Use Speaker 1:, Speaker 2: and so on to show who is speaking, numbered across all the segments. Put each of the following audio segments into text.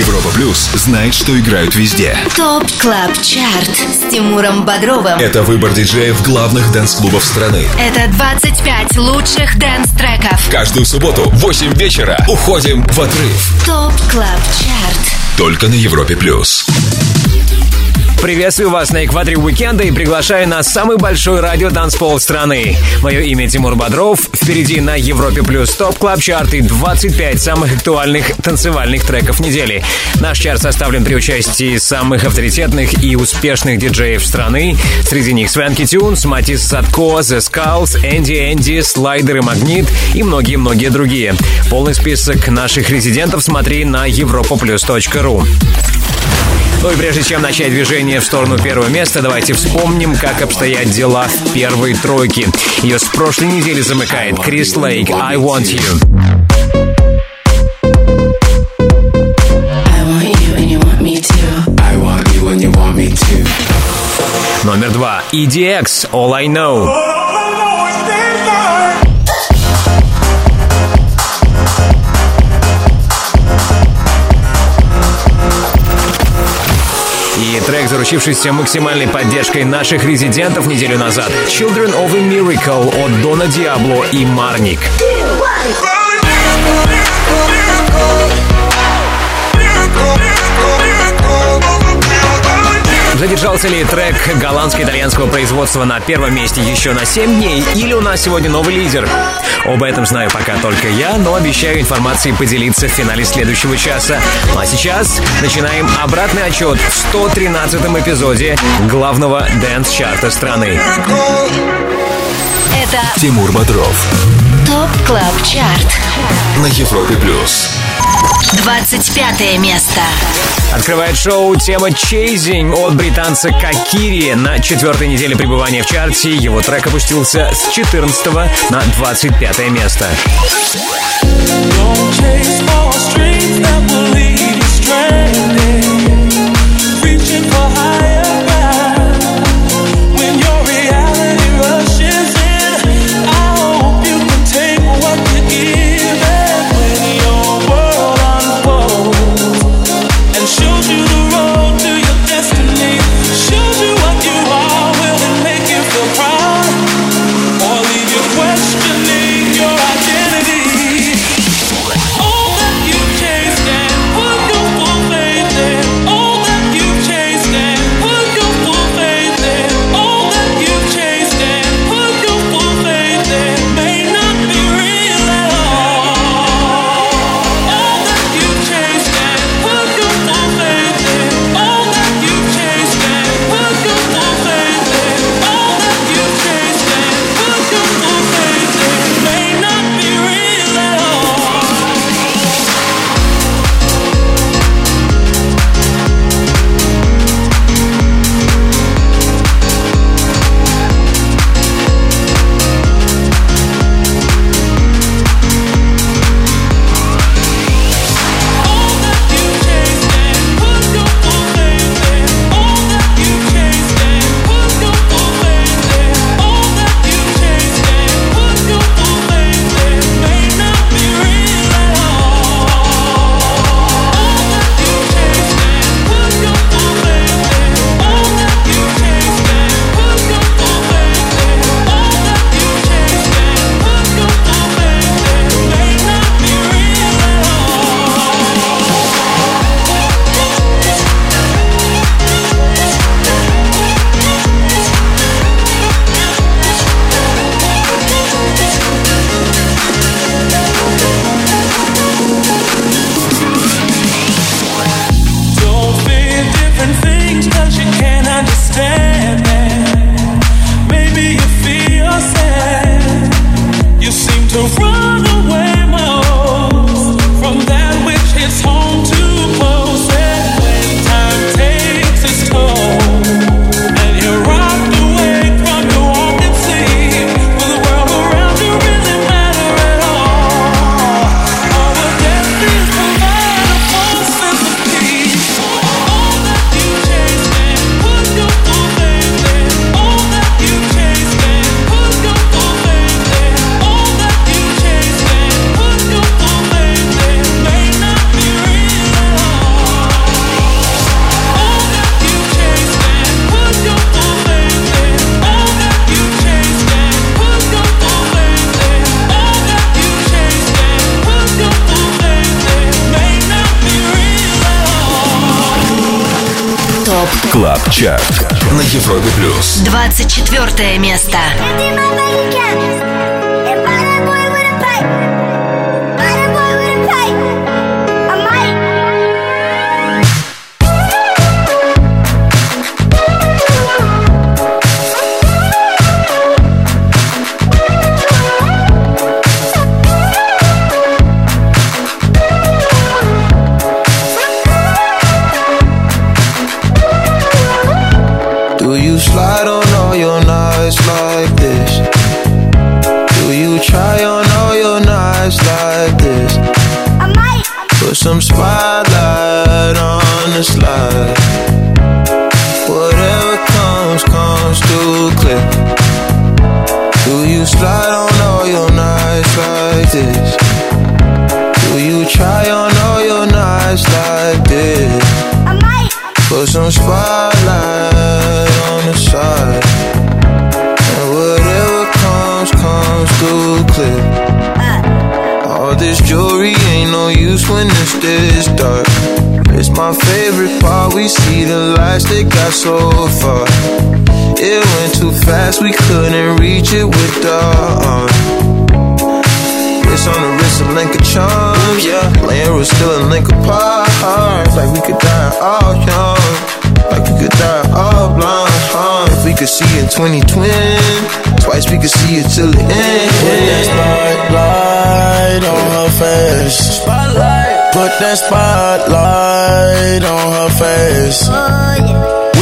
Speaker 1: Европа Плюс знает, что играют везде.
Speaker 2: TOP CLUB CHART с Тимуром Бодровым.
Speaker 1: Это выбор диджеев главных dance-клубов страны.
Speaker 2: Это 25 лучших dance-треков.
Speaker 1: Каждую субботу в 8 вечера уходим в отрыв.
Speaker 2: TOP CLUB CHART.
Speaker 1: Только на Европе Плюс.
Speaker 3: Приветствую вас на экваторе уикенда и приглашаю на самый большой радио танцпол страны. Мое имя Тимур Бодров. Впереди на Европе Плюс TOP Club Chart и 25 самых актуальных танцевальных треков недели. Наш чарт составлен при участии самых авторитетных и успешных диджеев страны. Среди них Свенки Тюнс, Матис Садко, The Skulls, Энди Энди, и Магнит и многие-многие другие. Полный список наших резидентов смотри на europaplus.ru. Ну и прежде чем начать движение в сторону первого места, давайте вспомним, как обстоят дела в первой тройке. Ее с прошлой недели замыкает Крис Лейк «I Want You». Номер два EDX «All I Know». Трек, заручившийся максимальной поддержкой наших резидентов неделю назад. Children of a Miracle от Дона Диабло и Марник. Задержался ли трек голландско-итальянского производства на первом месте еще на 7 дней? Или у нас сегодня новый лидер? Об этом знаю пока только я, но обещаю информацией поделиться в финале следующего часа. Ну а сейчас начинаем обратный отчет в 113-м эпизоде главного дэнс-чарта страны.
Speaker 2: Это
Speaker 1: Тимур Бодров
Speaker 2: ТОП КЛАБ ЧАРТ.
Speaker 1: на Европе Плюс.
Speaker 2: 25 место.
Speaker 3: Открывает шоу тема «Chasing» от британца Какири. На четвертой неделе пребывания в чарте его трек опустился с 14 на 25 место.
Speaker 4: That you chase
Speaker 5: try on all your nights like this? I might Put some spotlight on the side. And whatever comes, comes too clear. Uh. All this jewelry ain't no use when it's this dark. It's my favorite part. We see the lights that got so far. It went too fast, we couldn't reach it with the arm. It's on the wrist, of link of charms, yeah. Laying was still a link apart. Like we could die all young. Like we could die all blind. Huh? If we could see in 2020, twice we could see it till the end. Put that spotlight on her face. Spotlight. Put that spotlight on her face. Oh, yeah.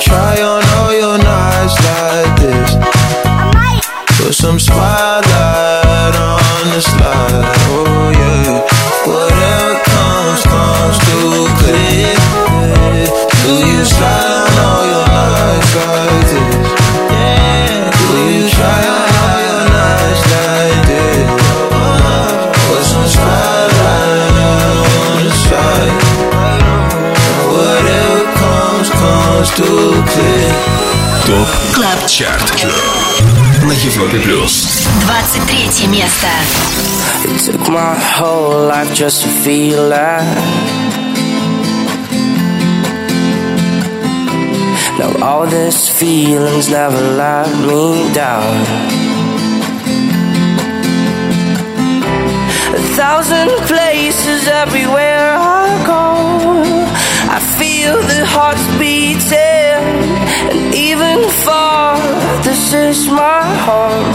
Speaker 5: Try on all your nights like this. Put some spotlight on the slide. Oh yeah. Whatever comes, comes too clear. Do you slide on all your nights like this?
Speaker 1: ТОП КЛАБ ЧАРТ на Европе Плюс.
Speaker 2: 23 место.
Speaker 6: It took my whole life just to feel that. Now all this feelings never let me down. A thousand places everywhere I go. I feel the hearts beating, and even far, this is my home.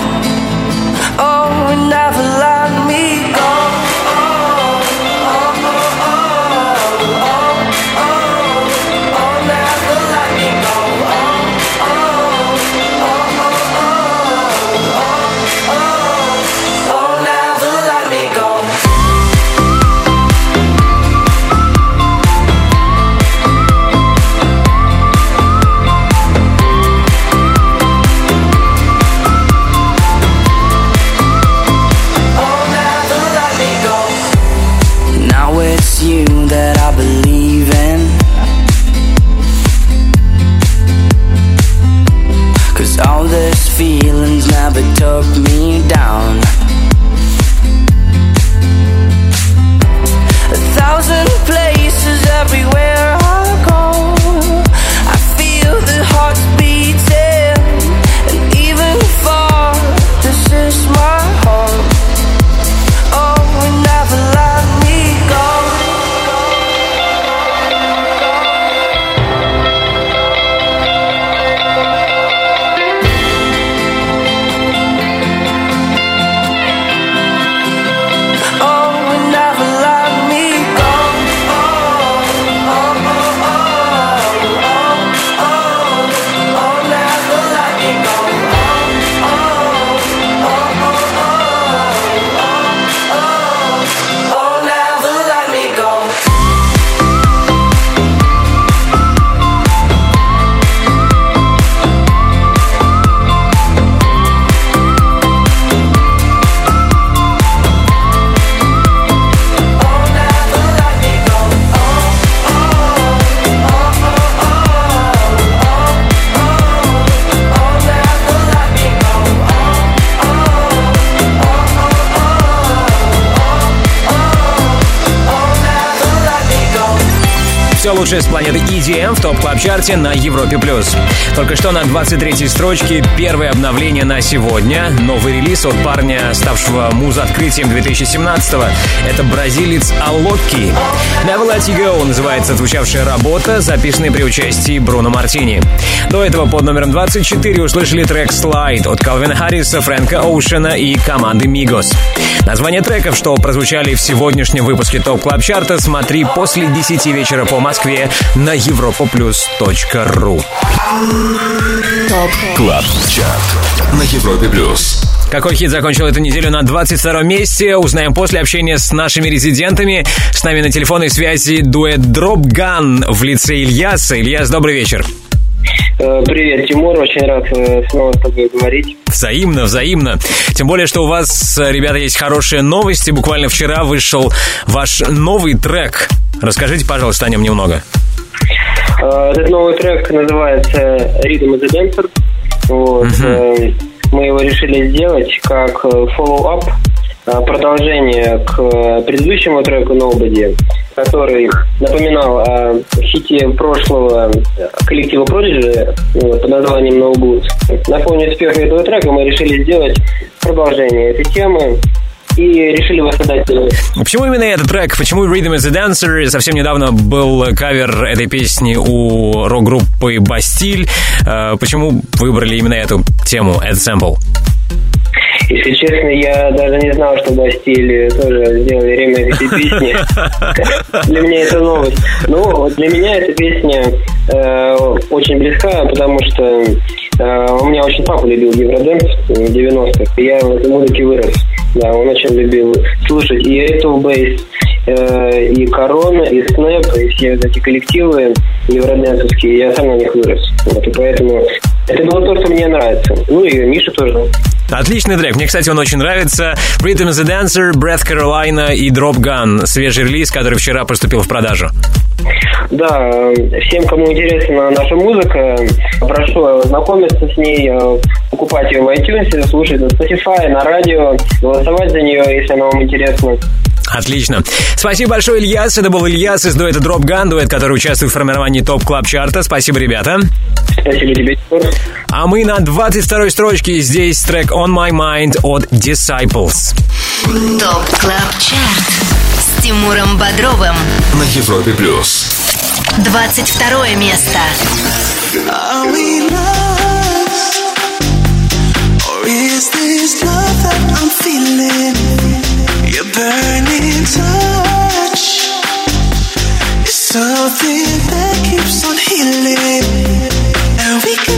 Speaker 6: Oh, we never let
Speaker 3: EDM в топ клаб чарте на Европе+. плюс. Только что на 23-й строчке первое обновление на сегодня. Новый релиз от парня, ставшего муз-открытием 2017-го. Это бразилец Алок. Never Let Me Go называется звучавшая работа, записанная при участии Бруно Мартини. До этого под номером 24 услышали трек Slide от Калвина Харриса, Фрэнка Оушена и команды Мигос. Название треков, что прозвучали в сегодняшнем выпуске TOP Club Chart а, смотри после 10 вечера по Москве на europaplus.ru
Speaker 1: TOP Club Chart на Европе Плюс.
Speaker 3: Какой хит закончил эту неделю на 22 месте, узнаем после общения с нашими резидентами. С нами на телефонной связи дуэт Dropgun в лице Ильяса. Ильяс, добрый вечер.
Speaker 7: Э, привет, Тимур, очень рад э, снова с тобой говорить.
Speaker 3: Взаимно, взаимно. Тем более, что у вас, э, ребята, есть хорошие новости. Буквально вчера вышел ваш новый трек. Расскажите, пожалуйста, о нем немного.
Speaker 7: Этот новый трек называется Rhythm is a Dancer. Вот. Uh-huh. Мы его решили сделать как follow-up Э, продолжение к э, предыдущему треку Nobody, который напоминал о хите прошлого коллектива Prodigy э, под названием No Good. На фоне успеха этого трека мы решили сделать продолжение этой темы и решили воссоздать
Speaker 3: Почему именно этот трек? Почему Rhythm is a Dancer? Совсем недавно был кавер этой песни у рок-группы Бастиль. Почему выбрали именно эту тему, этот сэмпл?
Speaker 7: Если честно, я даже не знал, что Бастили тоже сделали ремейк этой песни. Для меня это новость. Ну, для меня эта песня э, очень близка, потому что э, у меня очень папа любил Евродэнс в 90-х, и я в этой музыке вырос. Да, он очень любил слушать и эту бейс, э, и Корона, и Снэп, и все эти коллективы евроденсовские, я сам на них вырос. Вот, и поэтому это было то, что мне нравится. Ну и Миша тоже.
Speaker 3: Отличный трек. Мне, кстати, он очень нравится. Rhythm is a Dancer, Breath Carolina и Drop Gun. Свежий релиз, который вчера поступил в продажу.
Speaker 7: Да, всем, кому интересна наша музыка, прошу знакомиться с ней, э, покупать ее в iTunes, слушать на Spotify, на радио, голосовать за нее, если она вам интересна.
Speaker 3: Отлично. Спасибо большое, Ильяс. Это был Ильяс из дуэта Drop Gun, дуэт, который участвует в формировании топ клаб чарта Спасибо, ребята.
Speaker 7: Спасибо тебе,
Speaker 3: А мы на 22 строчке. Здесь трек On My Mind от Disciples.
Speaker 8: Топ клаб чарт с Тимуром Бодровым
Speaker 1: на Европе плюс.
Speaker 8: 22 место. Are we lost? Or is this love that I'm feeling? Your burning touch is something that keeps on healing, and we can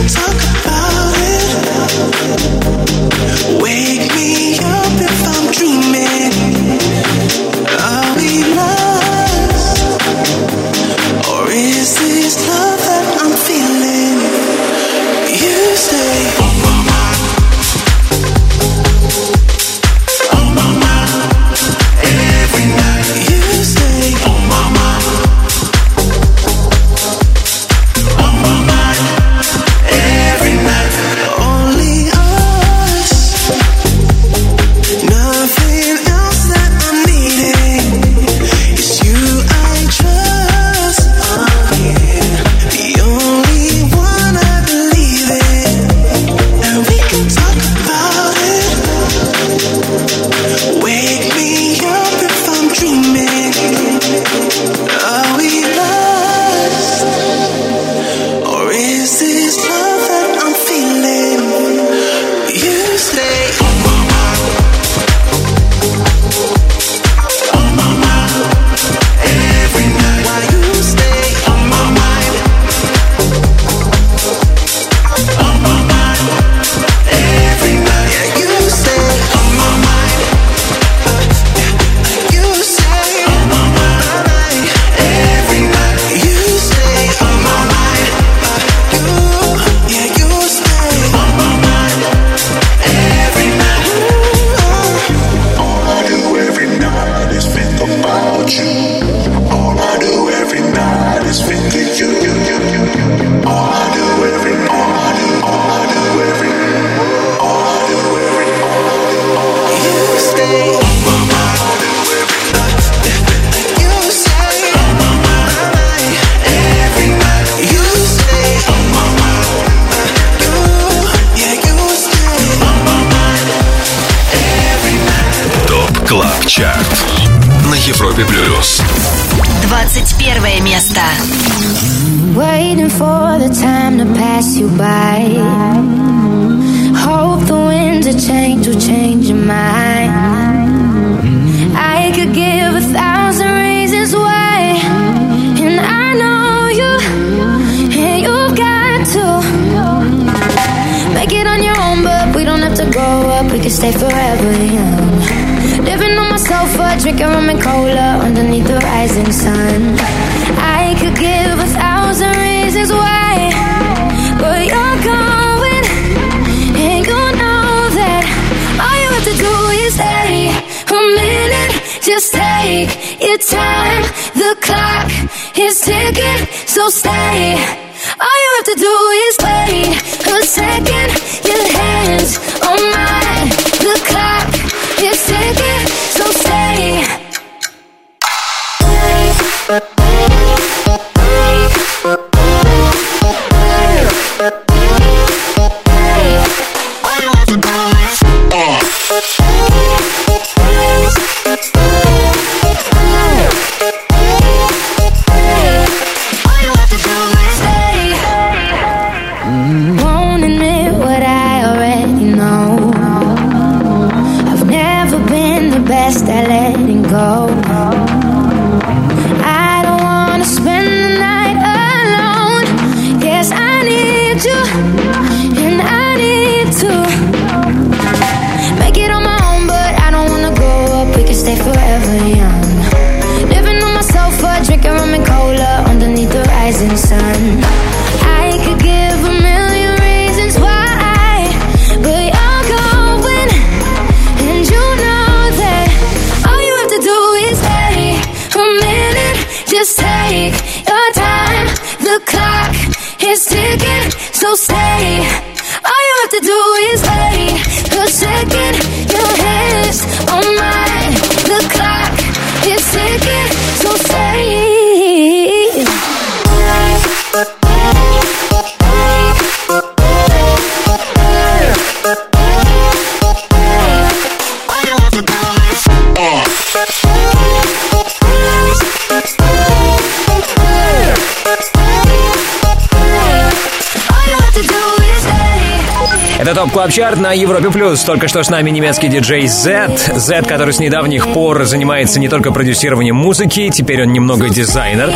Speaker 1: Club Chart на Европе Плюс.
Speaker 3: Только что с нами немецкий диджей Zedd. Zedd, который с недавних пор занимается не только продюсированием музыки, теперь он немного дизайнер.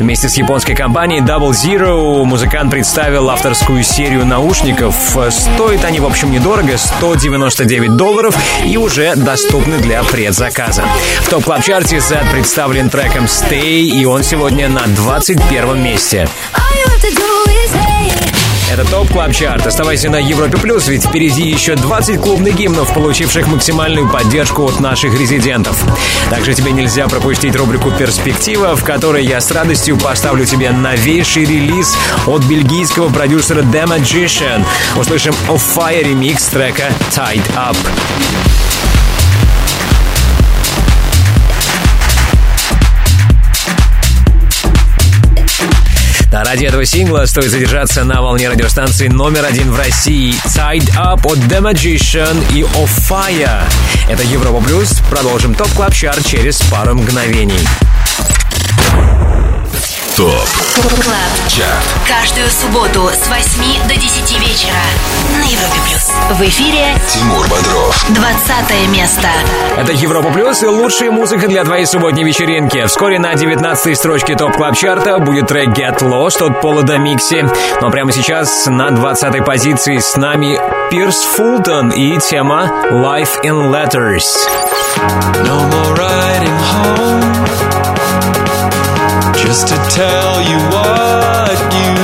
Speaker 3: Вместе с японской компанией Double Zero музыкант представил авторскую серию наушников. Стоят они, в общем, недорого, 199 долларов и уже доступны для предзаказа. В TOP Club Chart е Zedd представлен треком Stay, и он сегодня на 21 месте.
Speaker 9: All
Speaker 3: Это TOP Club Chart. Оставайся на Европе Плюс, ведь впереди еще 20 клубных гимнов, получивших максимальную поддержку от наших резидентов. Также тебе нельзя пропустить рубрику «Перспектива», в которой я с радостью поставлю тебе новейший релиз от бельгийского продюсера The Magician. Услышим OFFAIAH ремикс трека «Tied Up». Ради этого сингла стоит задержаться на волне радиостанции номер один в России Tied Up от The Magician и OFFAIAH. Это Европа Плюс. Продолжим TOP Club Chart через пару мгновений.
Speaker 1: TOP
Speaker 8: Club.
Speaker 1: Chart.
Speaker 8: Каждую субботу с 8 до 10 вечера на Европе Плюс. В эфире
Speaker 1: Тимур Бодров.
Speaker 8: 20 место.
Speaker 3: Это Европа Плюс и лучшая музыка для твоей субботней вечеринки. Вскоре на 19 строчке TOP Club Chart а будет трек Get Lost от Пола Домикси. Но прямо сейчас на 20 позиции с нами Пирс Фултон и тема Life in Letters.
Speaker 10: No more riding home just to tell you what you've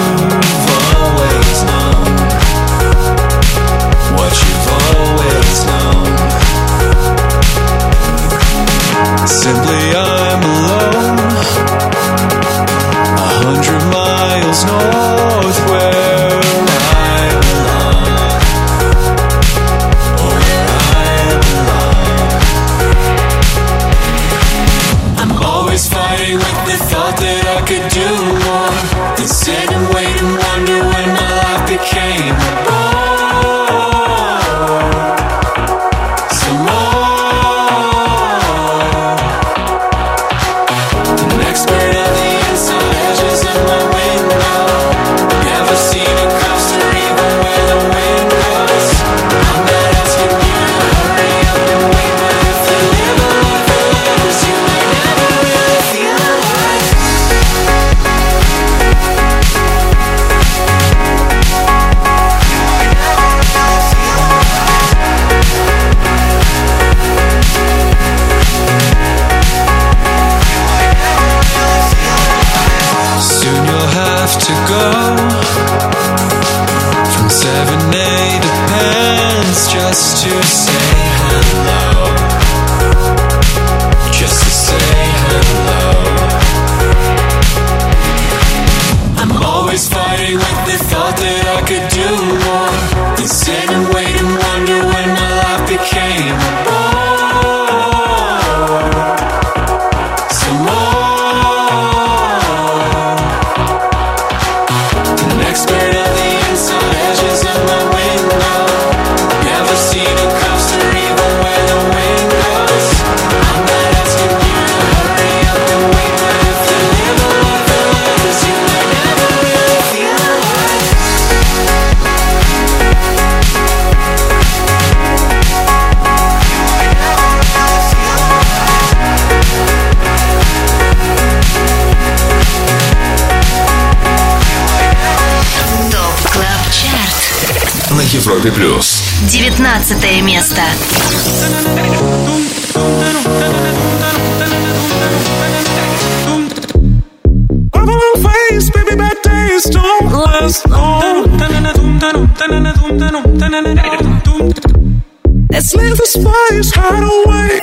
Speaker 1: Европе плюс.
Speaker 8: 19 место.
Speaker 11: Face, baby, bad days don't last long. Let's leave the spice right away.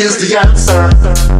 Speaker 12: is the answer.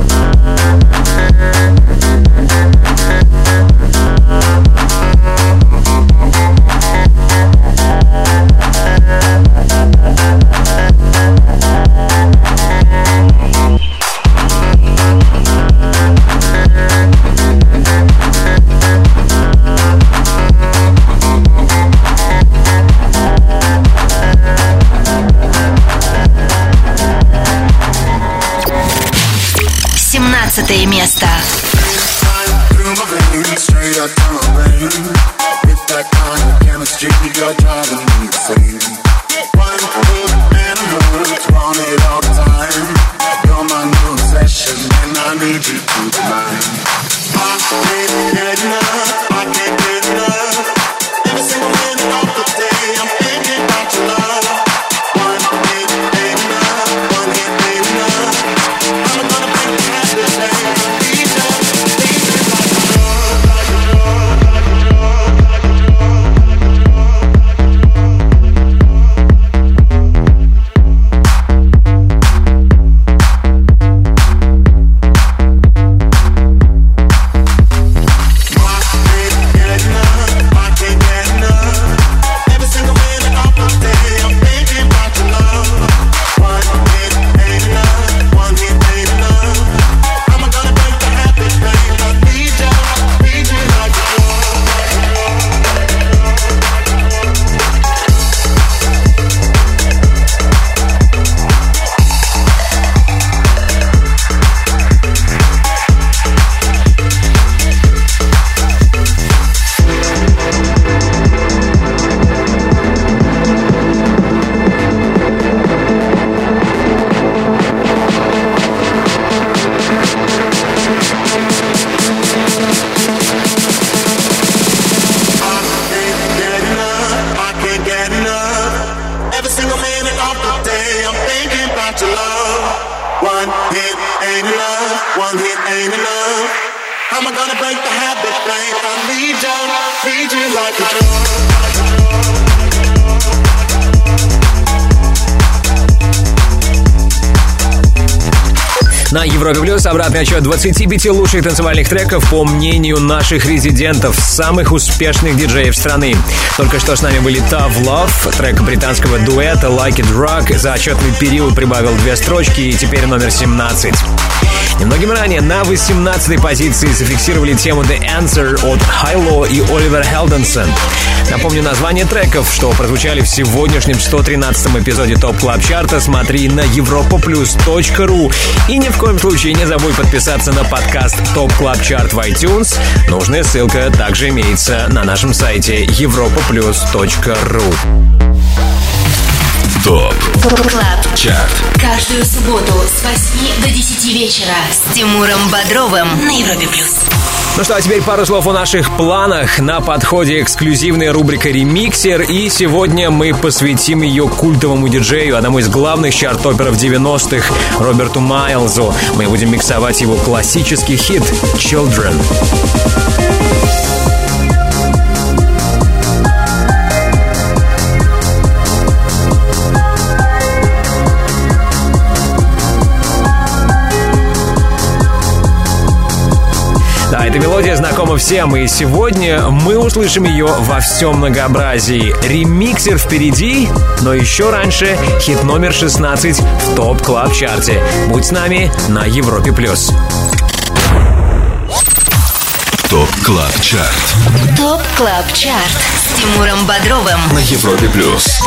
Speaker 3: Обратный отсчет 25 лучших танцевальных треков по мнению наших резидентов, самых успешных диджеев страны. Только что с нами были Tough Love, трек британского дуэта Like It Rock. За отчетный период прибавил две строчки и теперь номер 17. Немногим ранее на 18-й позиции зафиксировали тему The Answer от HI-LO и Оливера Хелденса. Напомню название треков, что прозвучали в сегодняшнем 113-м эпизоде TOP Club Chart а. Смотри на europaplus.ru И ни в коем случае не забудь подписаться на подкаст TOP Club Chart в iTunes. Нужная ссылка также имеется на нашем сайте europaplus.ru
Speaker 1: TOP
Speaker 8: Club.
Speaker 1: CHART
Speaker 8: Каждую субботу с 8 до 10 вечера с Тимуром Бодровым на Европе плюс.
Speaker 3: Ну что, а теперь пару слов о наших планах. На подходе эксклюзивная рубрика «Ремиксер», и сегодня мы посвятим ее культовому диджею, одному из главных чарт-топперов 90-х, Роберту Майлзу. Мы будем миксовать его классический хит «Children». Мелодия знакома всем, и сегодня мы услышим ее во всем многообразии. Ремиксер впереди, но еще раньше хит номер 16 в TOP Club Chart е. Будь с нами на Европе+. плюс.
Speaker 1: CLUB CHART
Speaker 8: TOP Club Chart с Тимуром Бодровым.
Speaker 1: на Европе плюс.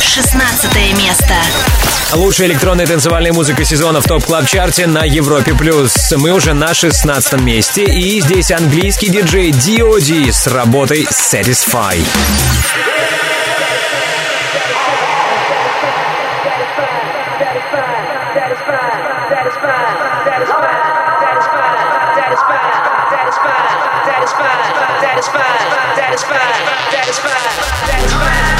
Speaker 8: 16 место.
Speaker 3: Лучшая электронная танцевальная музыка сезона в TOP Club Chart е на Европе+. плюс. Мы уже на 16 месте, и здесь английский диджей D.O.D. с работой Satisfy.
Speaker 9: satisfied,
Speaker 13: satisfied, satisfied,
Speaker 3: satisfied.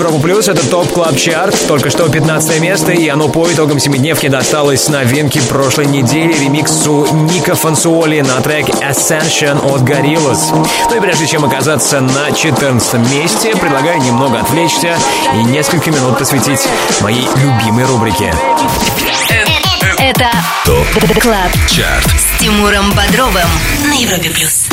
Speaker 3: Европа Плюс, это TOP Club Chart. Только что 15 место, и оно по итогам семидневки досталось новинке прошлой недели ремиксу Ника Фанчулли на трек Ascension от Gorillaz. Ну и прежде чем оказаться на 14 месте, предлагаю немного отвлечься и несколько минут посвятить моей любимой рубрике.
Speaker 8: Это
Speaker 1: TOP
Speaker 8: Club
Speaker 1: Chart.
Speaker 8: с Тимуром Бодровым на Европе плюс.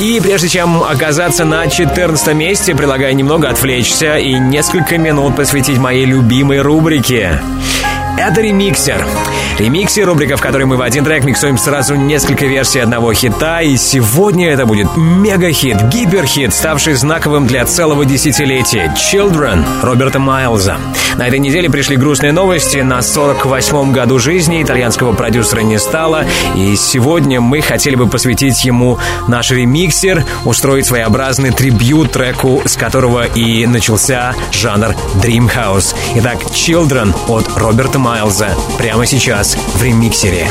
Speaker 3: И прежде чем оказаться на 14 месте, предлагаю немного отвлечься и несколько минут посвятить моей любимой рубрике. Это ремиксер. Ремиксер — рубрика, в которой мы в один трек миксуем сразу несколько версий одного хита, и сегодня это будет мега-хит, гиперхит, ставший знаковым для целого десятилетия «Children» Роберта Майлза. На этой неделе пришли грустные новости. На 48-м году жизни итальянского продюсера не стало, и сегодня мы хотели бы посвятить ему наш ремиксер, устроить своеобразный трибют треку, с которого и начался жанр Dream House. Итак, «Children» от Роберта Майлза прямо сейчас в ремиксере.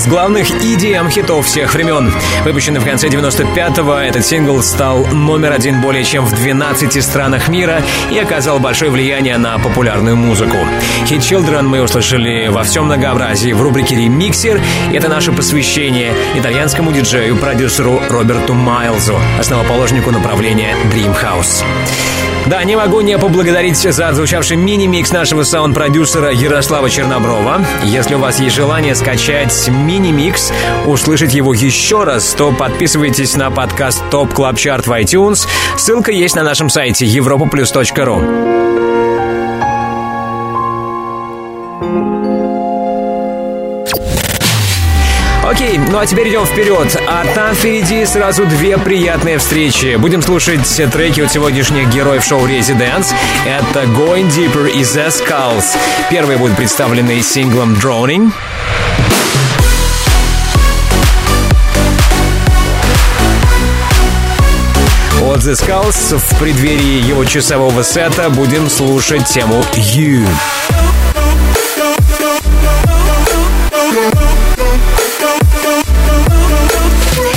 Speaker 3: Из главных EDM-хитов всех времен. Выпущенный в конце 95-го, этот сингл стал номер один более чем в 12 странах мира и оказал большое влияние на популярную музыку. Хит Children мы услышали во всем многообразии в рубрике «Ремиксер». Это наше посвящение итальянскому диджею, продюсеру Роберту Майлзу, основоположнику направления Dream House. Да, не могу не поблагодарить за отзвучавший мини-микс нашего саунд-продюсера Ярослава Черноброва. Если у вас есть желание скачать мини-микс, услышать его еще раз, то подписывайтесь на подкаст Top Club Chart в iTunes. Ссылка есть на нашем сайте europaplus.ru. ну а теперь идем вперед. А там впереди сразу две приятные встречи. Будем слушать треки от сегодняшних героев шоу Residents. Это Going Deeper и The Skulls. Первые будут представлены синглом Droning. От The Skulls в преддверии его часового сета будем слушать тему You.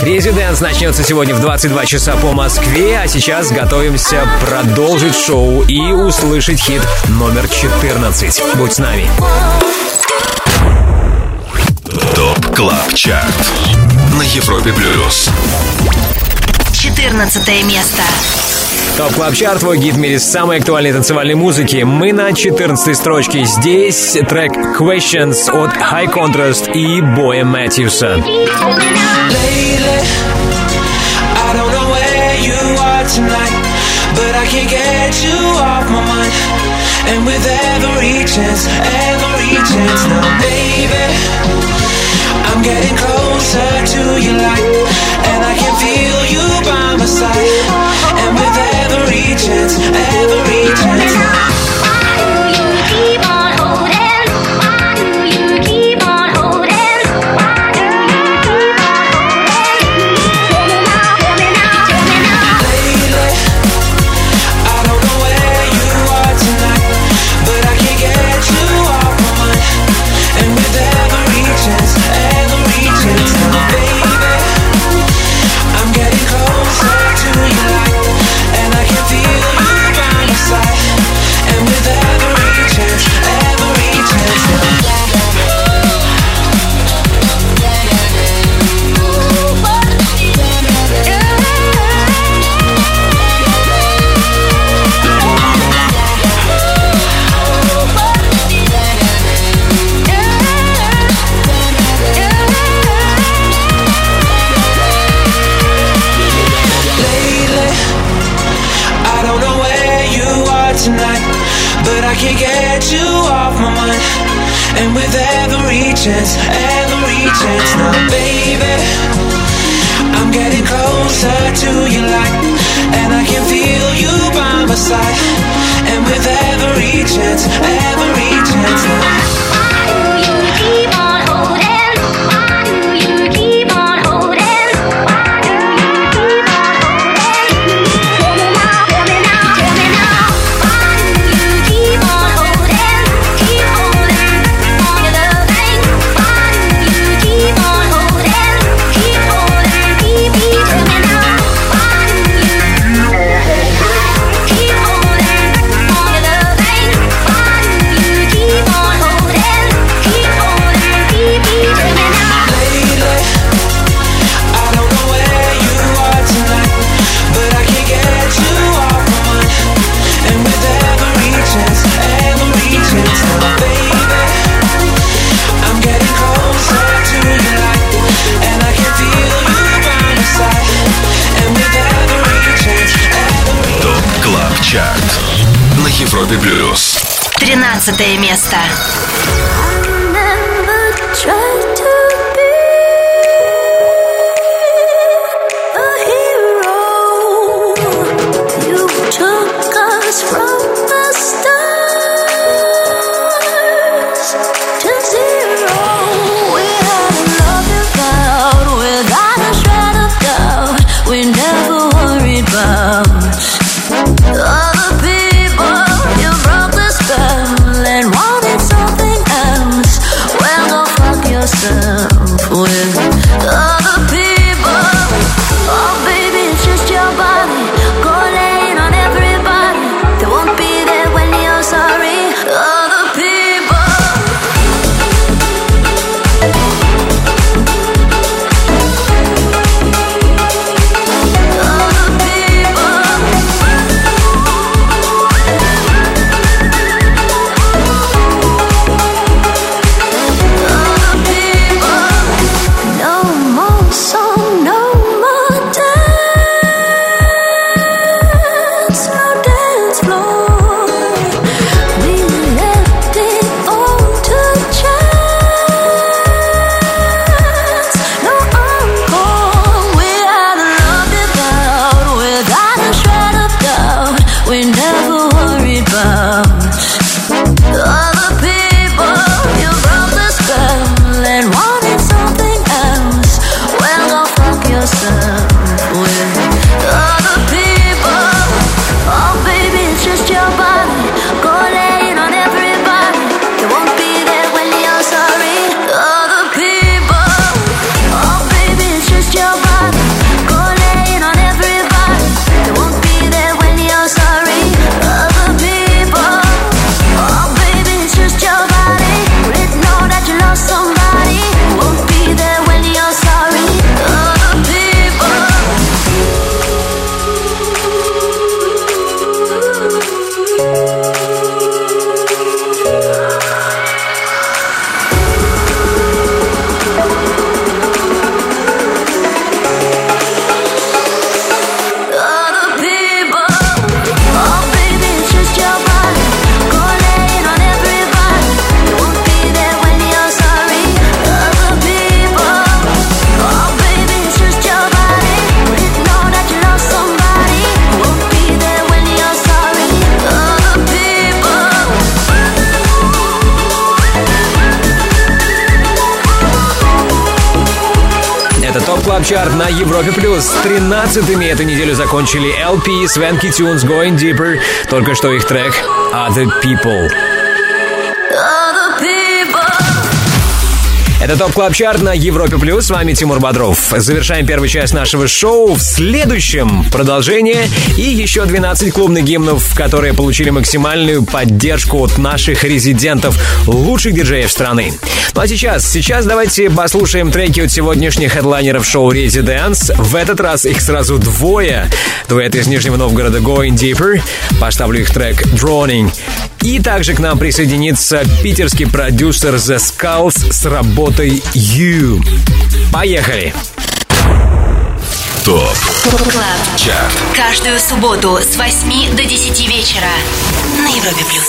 Speaker 3: Резиденс начнется сегодня в 22 часа по Москве, а сейчас готовимся продолжить шоу и услышать хит номер 14. Будь с нами.
Speaker 1: TOP CLUB CHART на Европе Плюс.
Speaker 8: 14 место.
Speaker 3: Top Club Chart, твой гид в мире самой актуальной танцевальной музыки. Мы на 14 строчке. Здесь трек Questions от High Contrast и Боя Мэтьюса.
Speaker 14: And with every chance, every chance now, baby, I'm getting closer to your light, chance, every chance
Speaker 8: место.
Speaker 3: Закончили LP, Swanky Tunes, Going Deeper. Только что их трек Other People. Это TOP Club Chart на Европе Плюс. С вами Тимур Бодров. Завершаем первую часть нашего шоу. В следующем продолжение и еще 12 клубных гимнов, которые получили максимальную поддержку от наших резидентов, лучших диджеев страны. Ну а сейчас, сейчас давайте послушаем треки от сегодняшних хедлайнеров шоу Residents. В этот раз их сразу двое. Дуэт из Нижнего Новгорода Going Deeper. Поставлю их трек Drowning. И также к нам присоединится питерский продюсер The Skulls с работой You. Поехали!
Speaker 1: TOP
Speaker 8: Club.
Speaker 1: Chart.
Speaker 8: Каждую субботу с 8 до 10 вечера на Европе плюс.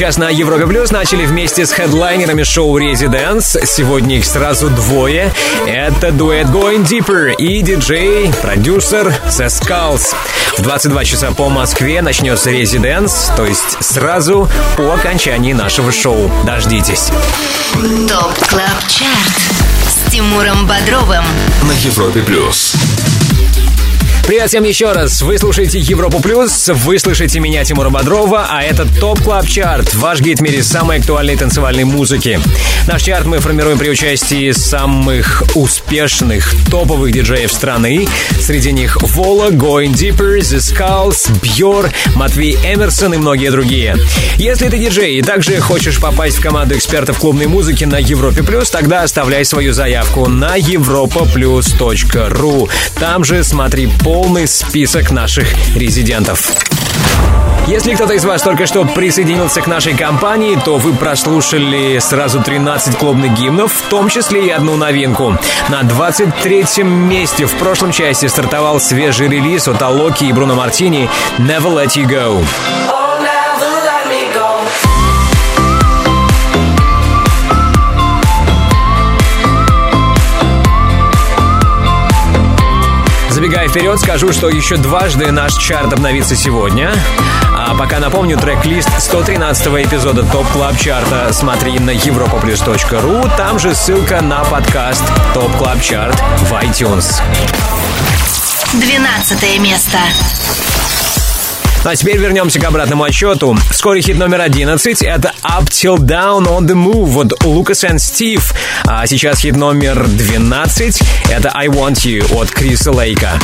Speaker 3: Новый час на Европе Плюс начали вместе с хедлайнерами шоу Residents. Сегодня их сразу двое. Это дуэт Going Deeper и диджей, продюсер The Skulls. В 22 часа по Москве начнется Residents, то есть сразу по окончании нашего шоу. Дождитесь.
Speaker 8: TOP Club Chart с Тимуром Бодровым.
Speaker 1: На Европе Плюс.
Speaker 3: Привет всем еще раз. Вы слушаете Европу Плюс, вы слышите меня, Тимура Бодрова, а это TOP Club Chart, ваш гид в мире самой актуальной танцевальной музыки. Наш чарт мы формируем при участии самых успешных топовых диджеев страны. Среди них Вола, Going Deeper, The Skulls, Бьор, Матвей Эмерсон и многие другие. Если ты диджей и также хочешь попасть в команду экспертов клубной музыки на Европе Плюс, тогда оставляй свою заявку на europaplus.ru. Там же смотри полный список наших резидентов. Если кто-то из вас только что присоединился к нашей компании, то вы прослушали сразу 13 клубных гимнов, в том числе и одну новинку. На 23-м месте в прошлом части стартовал свежий релиз от Алока и Бруно Мартини «Never Let
Speaker 13: Me Go».
Speaker 3: вперед скажу, что еще дважды наш чарт обновится сегодня. А пока напомню трек-лист 113 эпизода TOP Club Чарта. Смотри на europaplus.ru, там же ссылка на подкаст TOP Club Chart в iTunes.
Speaker 8: 12 место.
Speaker 3: Ну а теперь вернемся к обратному отсчету. Вскоре хит номер 11 — это «Up Till Dawn on the Move» от Lucas and Steve. А сейчас хит номер 12 — это «I Want You» от Криса Лейка.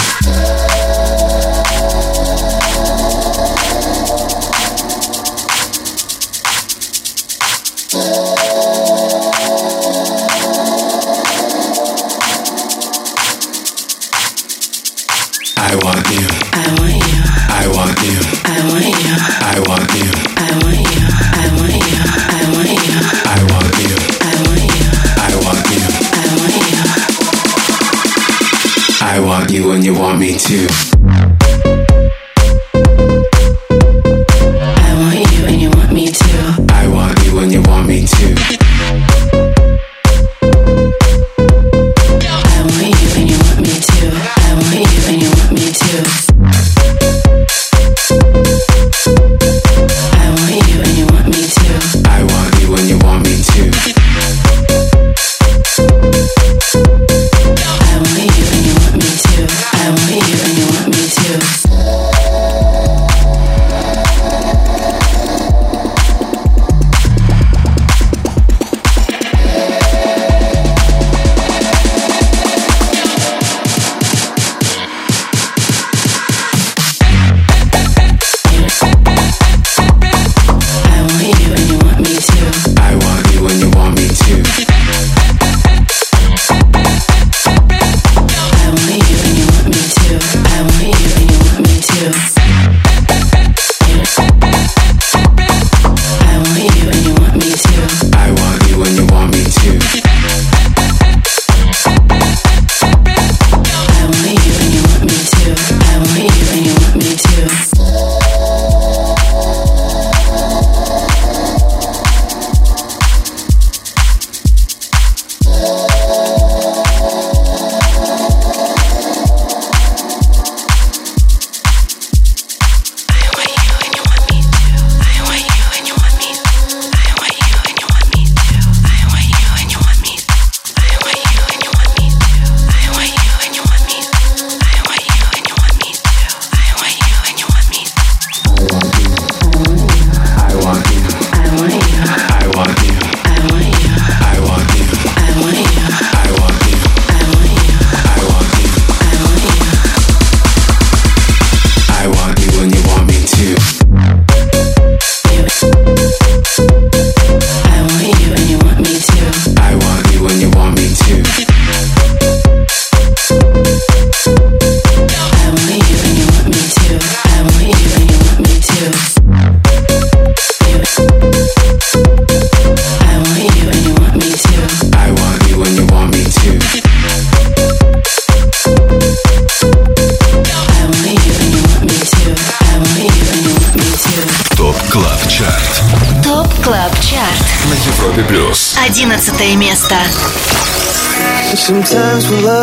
Speaker 14: you when you want me
Speaker 5: to.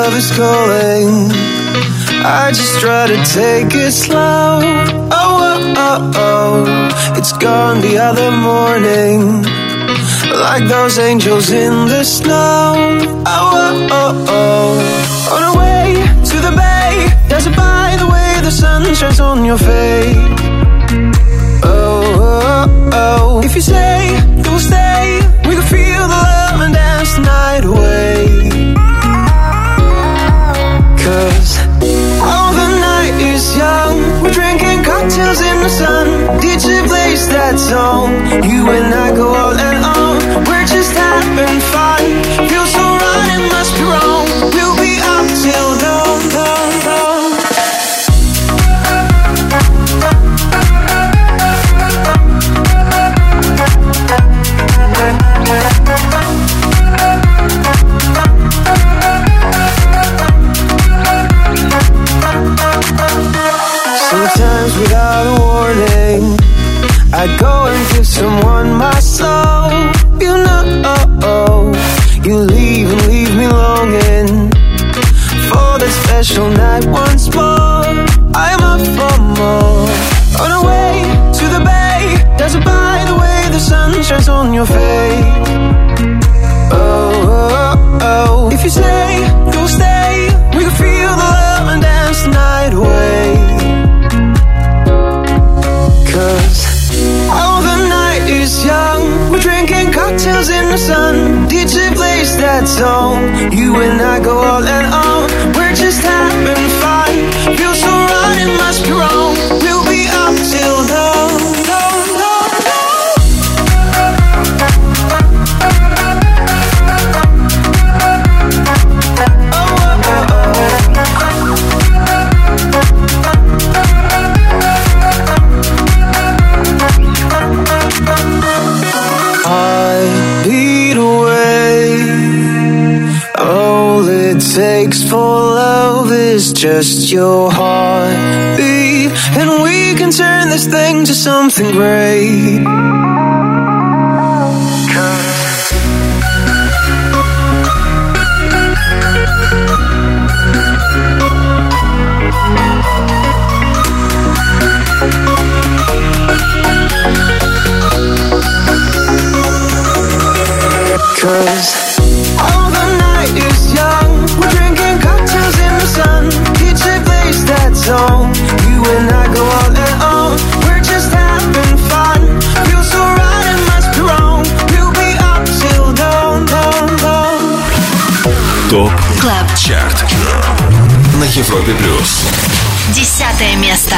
Speaker 5: love is calling. I just try to take it slow. Oh, oh, oh, oh. It's gone the other morning. Like those angels in the snow. Oh, oh, oh, oh. On our way to the bay, there's a by the way the sun shines on your face. You and I. your heartbeat, and we can turn this thing to something
Speaker 15: Европе плюс.
Speaker 9: Десятое место.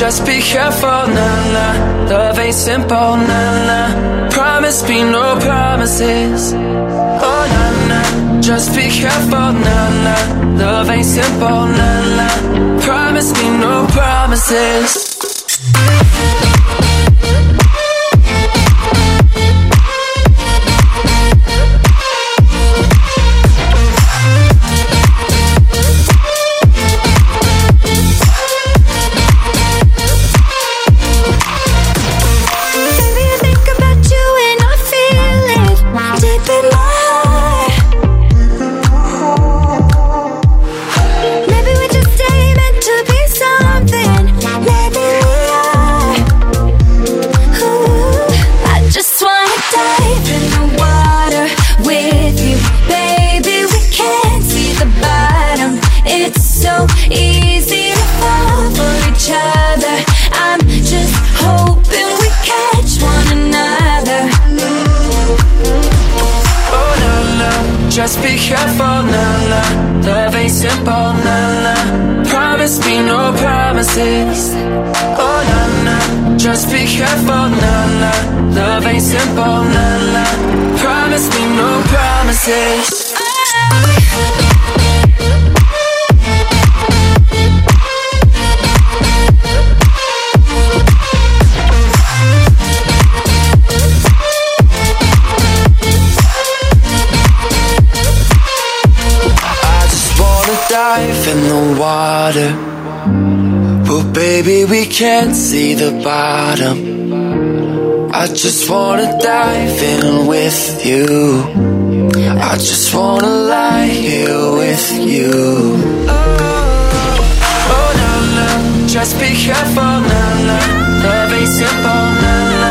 Speaker 16: Just
Speaker 17: be careful, nah, nah. Love ain't simple, nah, nah. Promise me no promises. Oh, nah, nah. Just be careful, nah, nah. Love ain't simple, nah, nah. Promise me no promises.
Speaker 16: can't see the bottom.
Speaker 6: I just wanna dive in with you. I just wanna lie here with you.
Speaker 17: Oh, oh na na, just be careful na na. Love ain't simple na na.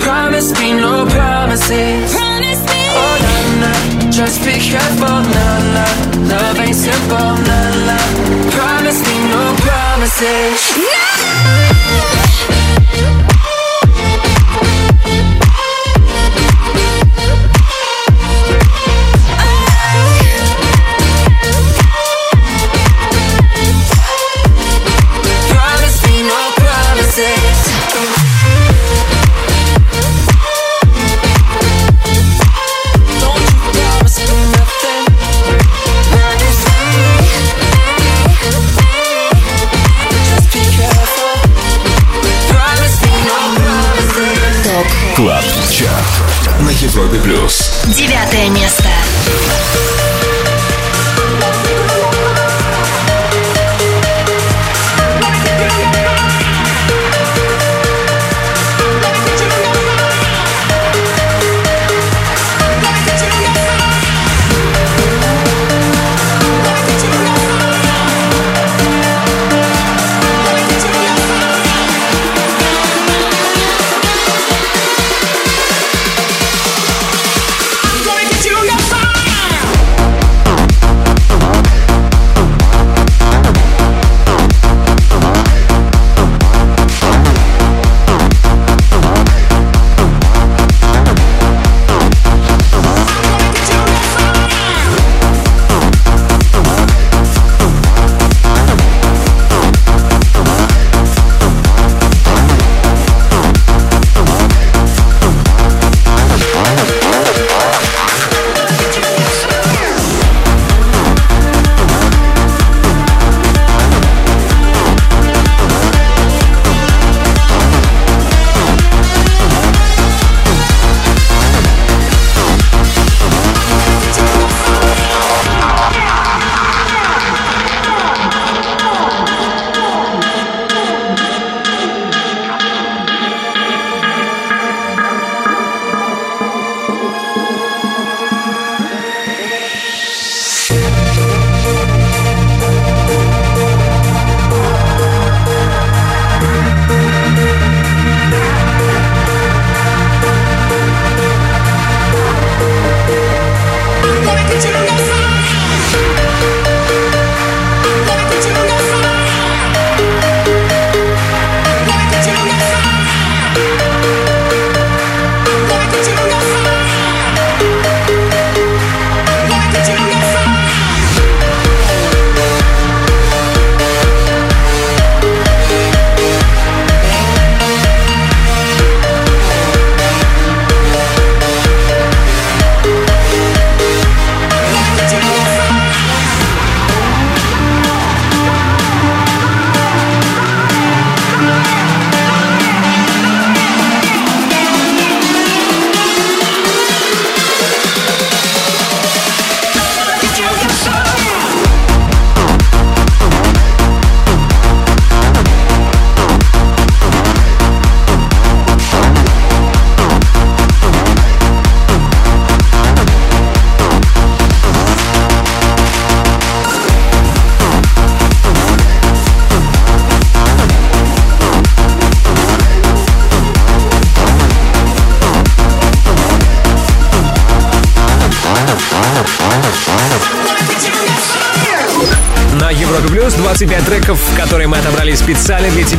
Speaker 17: Promise me no promises.
Speaker 16: Promise me.
Speaker 17: Oh na na, just be careful na na. Love ain't simple na na. Promise me no promises. No.
Speaker 15: Bye. Европе плюс.
Speaker 9: Девятое место.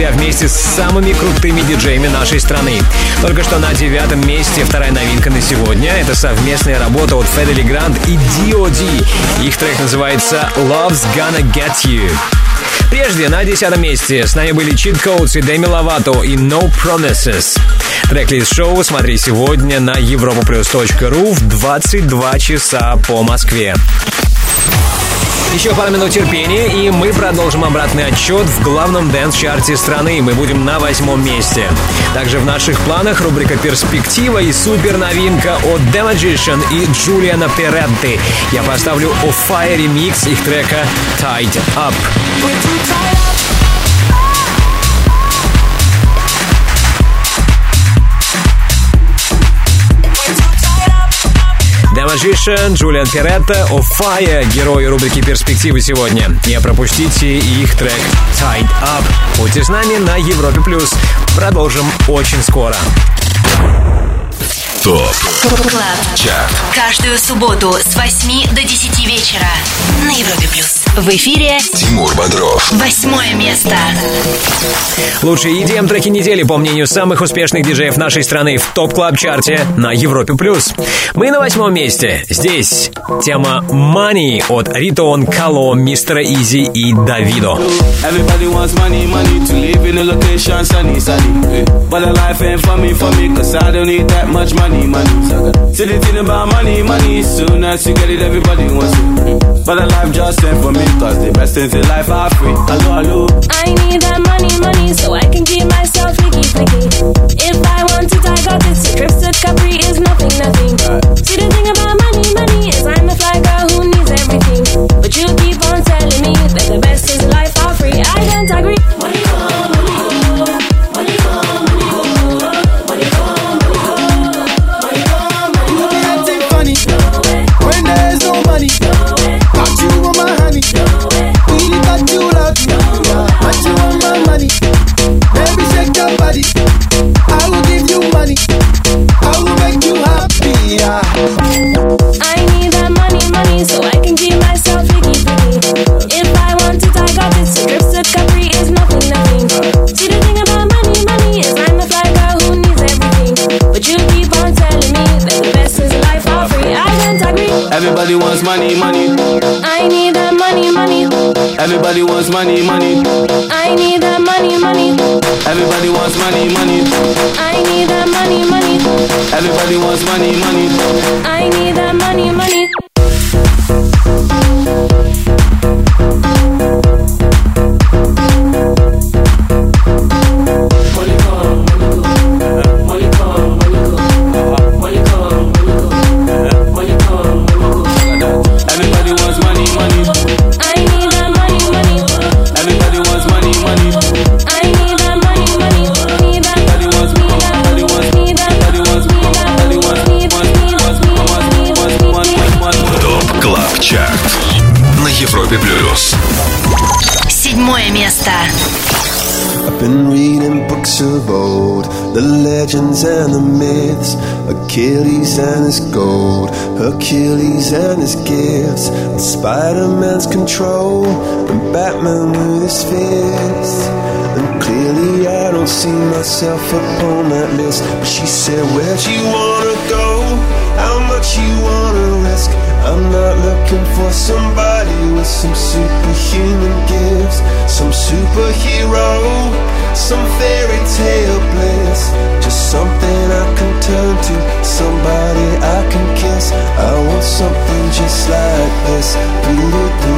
Speaker 3: Тебя вместе с самыми крутыми диджеями нашей страны. Только что на девятом месте вторая новинка на сегодня. Это совместная работа от Федели Грант и D.O.D. Их трек называется Love's Gonna Get You. Прежде на десятом месте с нами были Cheat Codes и Деми Ловато и No Promises. Трек-лист шоу смотри сегодня на europaplus.ru в 22 часа по Москве. Еще пару минут терпения, и мы продолжим обратный отчет в главном dance-чарте страны. Мы будем на восьмом месте. Также в наших планах рубрика «Перспектива» и супер новинка от The Magician и Джулиана Перетти. Я поставлю о Fire ремикс их трека «Tied Up». Magician, Джулиан Перетта, о Fire, герои рубрики «Перспективы» сегодня. Не пропустите их трек «Tied Up». Будьте с нами на Европе+. плюс. Продолжим очень скоро.
Speaker 1: TOP
Speaker 2: Club.
Speaker 1: CHART
Speaker 2: Каждую субботу с 8 до 10 вечера на Европе плюс. В эфире
Speaker 1: Тимур Бодров
Speaker 2: восьмое место.
Speaker 3: Лучшие EDM треки недели, по мнению самых успешных диджеев нашей страны в TOP Club чарте на Европе+. плюс. Мы на восьмом месте. Здесь тема Money от Ритон, Кало, Мистера Изи и Давидо.
Speaker 6: Everybody wants money, money to live in a location sunny, sunny. eh. But the life ain't for me, for me, cause I don't need that much money, money. See the thing about money, money, soon as you get it, everybody wants it. eh. But the life just ain't for me, cause the best things in life are free. Hello, hello.
Speaker 18: I need that money, money, so I can keep myself flicky, flicky. If I want it, I got it. So trips to Capri is nothing, nothing. See the thing about money, money is I'm a fly girl who needs everything. But you keep on telling me that the best is life are free. I don't agree. Money money.
Speaker 15: Baby, shake your body. I will give you money. I will make you happy.
Speaker 18: I need that money, money, so I can keep myself
Speaker 6: Everybody wants money, money.
Speaker 18: I need that money, money.
Speaker 6: Everybody wants money, money.
Speaker 18: I need that money, money.
Speaker 6: Everybody wants money, money.
Speaker 18: I need that money, money.
Speaker 6: Everybody wants money, money.
Speaker 18: I need that money, money.
Speaker 11: Legends and the myths, Achilles and his gold, Hercules and his gifts, and Spider-Man's control, and Batman with his fists. And clearly I don't see myself upon that list. But she said, Where'd you wanna go? How much you wanna risk? I'm not looking for somebody with some superhuman gifts, some superhero, some fairy tale bliss. Turn to, somebody I can kiss. I want something just like this. Doo-doo-doo,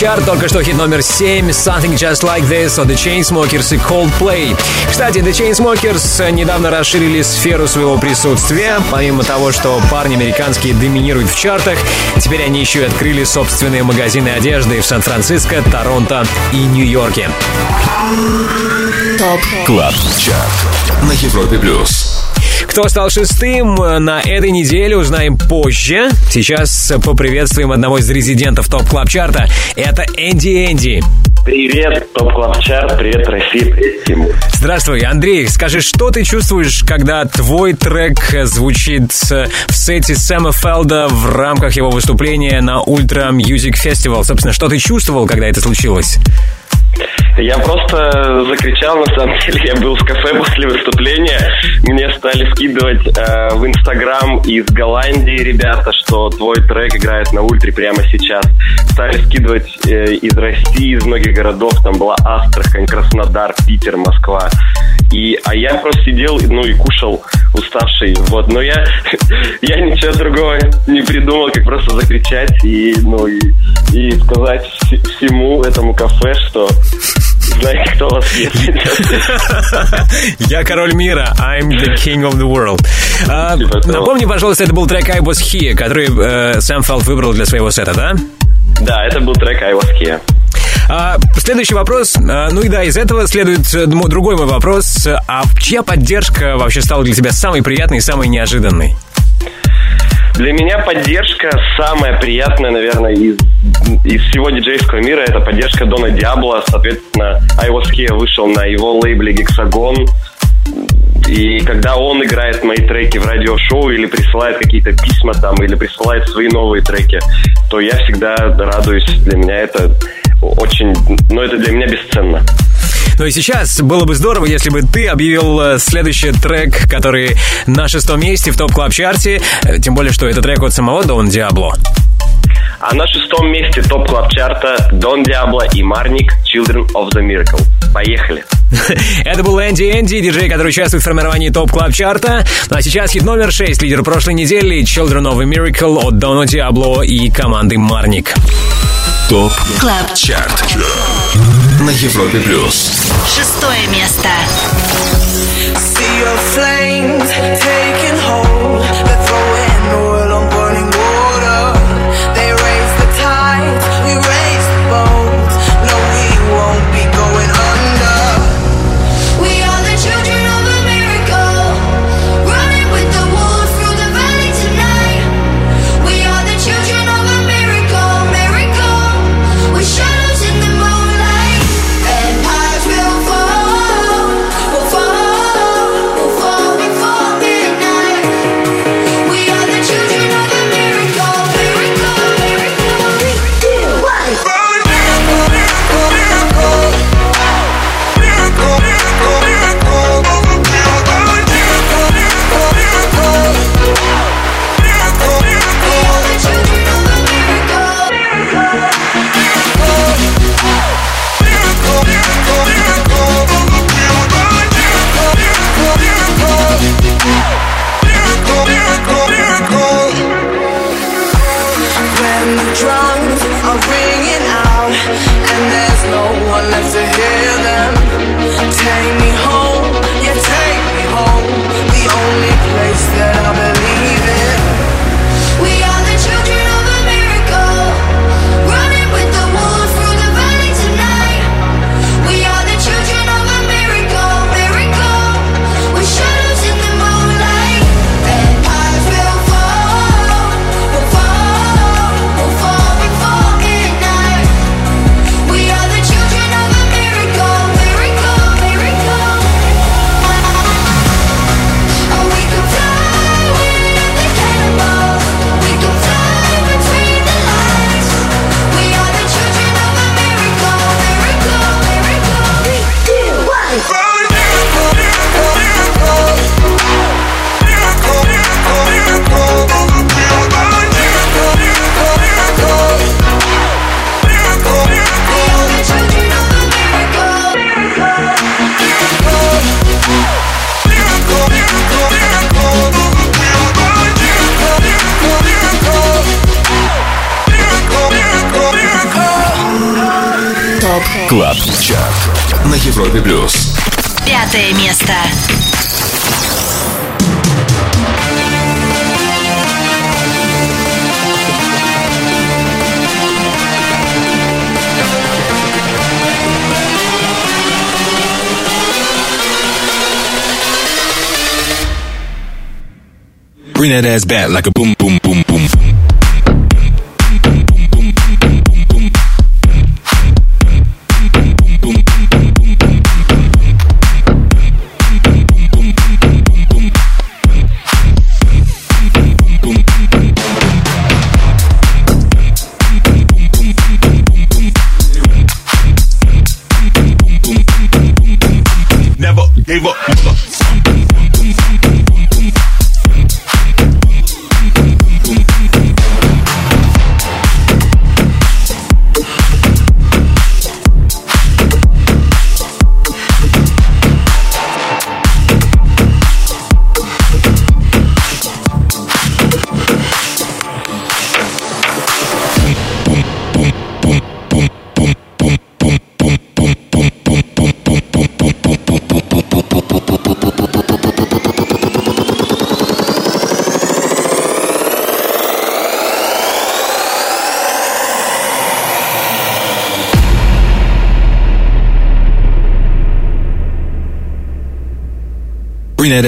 Speaker 3: Chart, только что хит номер 7 Something Just Like This от The Chainsmokers и Coldplay. Кстати, The Chainsmokers недавно расширили сферу своего присутствия. Помимо того, что парни американские доминируют в чартах, теперь они еще и открыли собственные магазины одежды в Сан-Франциско, Торонто и Нью-Йорке.
Speaker 1: TOP CLUB CHART на Европе Плюс.
Speaker 3: Кто стал шестым на этой неделе, узнаем позже. Сейчас поприветствуем одного из резидентов TOP Club Чарта. Это Энди Энди.
Speaker 19: Привет, TOP Club Chart, привет, Россия, привет, Тимур.
Speaker 3: Здравствуй, Андрей. Скажи, что ты чувствуешь, когда твой трек звучит в сете Сэма Фелда в рамках его выступления на Ultra Music Festival? Собственно, что ты чувствовал, когда это случилось?
Speaker 19: Я просто закричал, на самом деле, я был в кафе после выступления, мне стали скидывать э, в Инстаграм из Голландии ребята, что твой трек играет на ультре прямо сейчас. Стали скидывать э, из России, из многих городов, там была Астрахань, Краснодар, Питер, Москва. И, а я просто сидел, ну и кушал уставший, вот. Но я, я ничего другого не придумал, как просто закричать и, ну, и, и сказать всему этому кафе, что знаете, кто вас есть.
Speaker 3: Я король мира. I'm the king of the world. А, напомни, пожалуйста, это был трек I Was Here, который э, Сэм Фелд выбрал для своего сета, да?
Speaker 19: Да, это был трек I Was Here.
Speaker 3: А, следующий вопрос. А, ну и да, из этого следует э, другой мой вопрос. А чья поддержка вообще стала для тебя самой приятной и самой неожиданной?
Speaker 19: Для меня поддержка самая приятная, наверное, из, из всего диджейского мира. Это поддержка Дона Диабло. Соответственно, I Was Here вышел на его лейбле Гексагон. И когда он играет мои треки в радиошоу или присылает какие-то письма там, или присылает свои новые треки, то я всегда радуюсь. Для меня это очень... Ну, это для меня бесценно.
Speaker 3: Ну и сейчас было бы здорово, если бы ты объявил э, следующий трек, который на шестом месте в топ клаб чарте Э, Тем более, что это трек от самого Дон Диабло.
Speaker 19: А на шестом месте топ клаб чарта Дон Диабло и Марник Children of the Miracle. Поехали.
Speaker 3: Это был Энди Энди, диджей, который участвует в формировании топ клаб чарта Ну а сейчас хит номер 6, лидер прошлой недели Children of a Miracle от Доно Диабло и команды Марник.
Speaker 1: ТОП
Speaker 8: Клаб
Speaker 1: ЧАРТ на Европе Плюс.
Speaker 8: Шестое место.
Speaker 13: See your flames
Speaker 1: Европе плюс.
Speaker 8: Пятое место.
Speaker 10: Bring that ass back like a boom, boom, boom,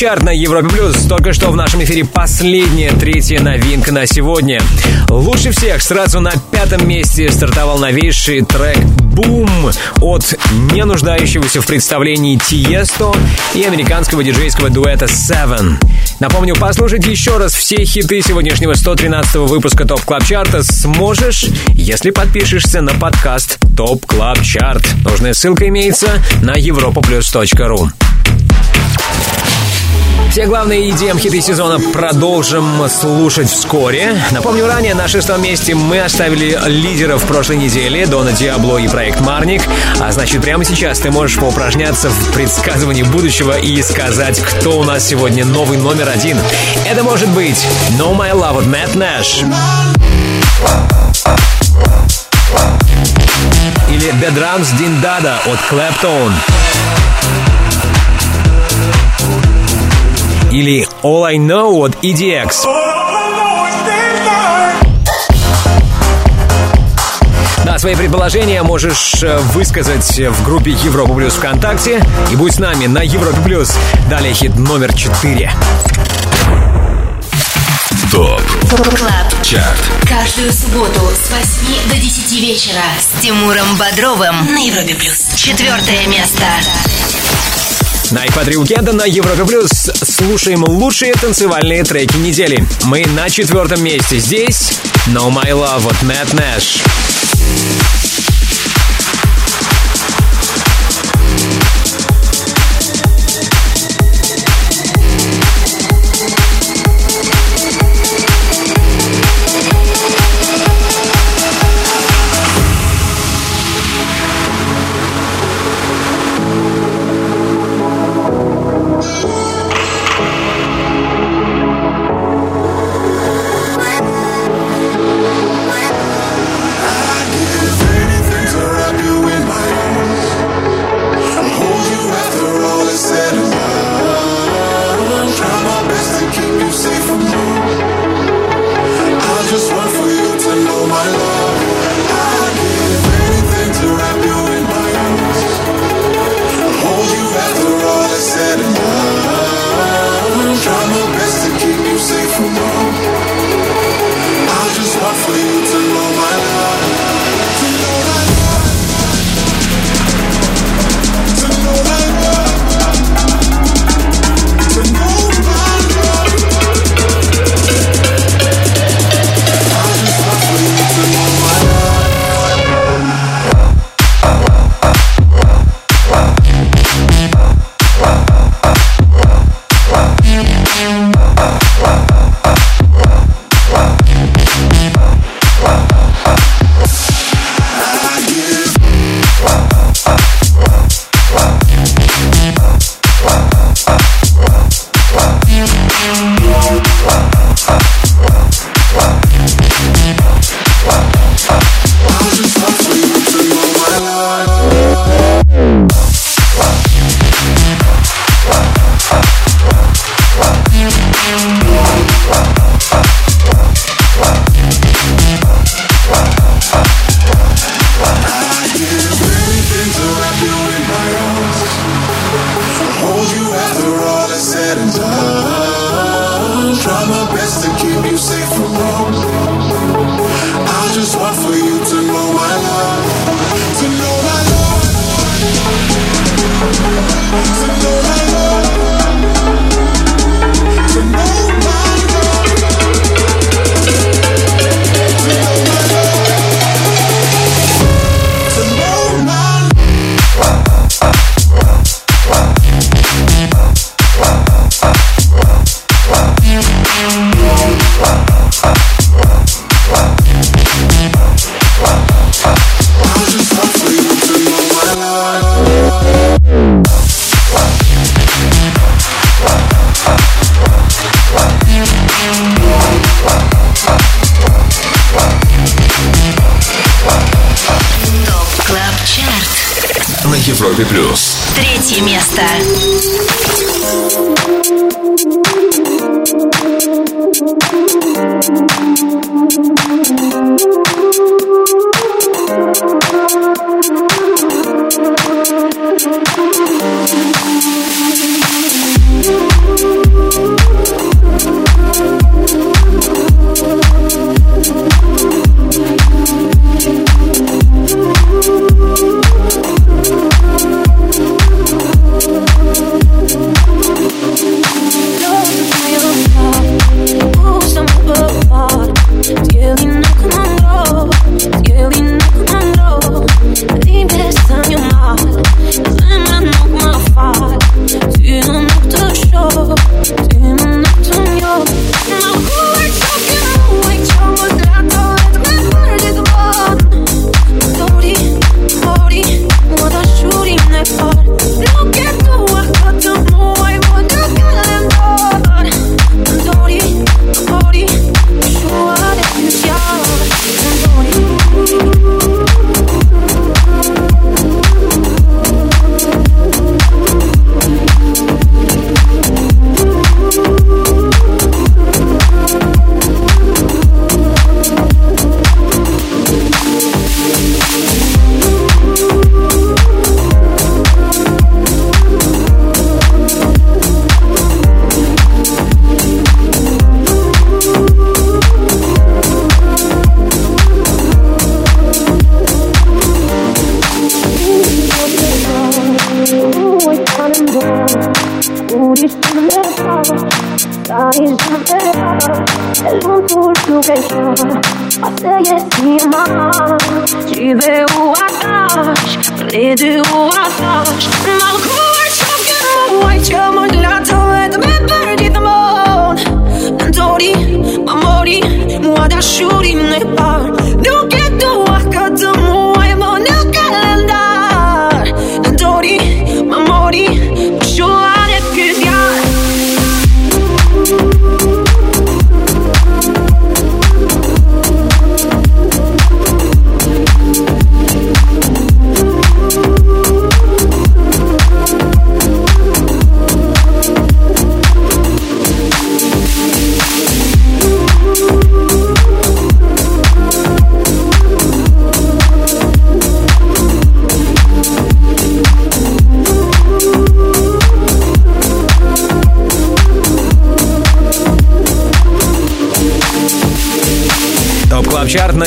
Speaker 3: Chart на Европе Плюс. Только что в нашем эфире последняя, третья новинка на сегодня. Лучше всех сразу на пятом месте стартовал новейший трек «Boom» от не нуждающегося в представлении Тиесто и американского диджейского дуэта Sevenn. Напомню, послушать еще раз все хиты сегодняшнего 113 выпуска TOP Club Чарта сможешь, если подпишешься на подкаст TOP Club Chart. Нужная ссылка имеется на europaplus.ru. Все главные EDM-хиты сезона продолжим слушать вскоре. Напомню, ранее на шестом месте мы оставили лидеров прошлой недели Дона Диабло и проект Марник. А значит, прямо сейчас ты можешь поупражняться в предсказывании будущего и сказать, кто у нас сегодня новый номер один. Это может быть No My Love от Matt Nash. Или The Drums Din Dada от Clapton. Или All I Know от EDX. Да, свои предположения можешь э, высказать в группе Европа Плюс ВКонтакте. И будь с нами на Европе Плюс. Далее хит номер 4.
Speaker 1: TOP
Speaker 8: Club.
Speaker 1: Chart
Speaker 8: Каждую субботу с 8 до 10 вечера с Тимуром Бодровым на Европе Плюс. Четвертое место.
Speaker 3: На iPad Уикенда на Европе Плюс слушаем лучшие танцевальные треки недели. Мы на четвертом месте. Здесь No My Love от Matt Nash.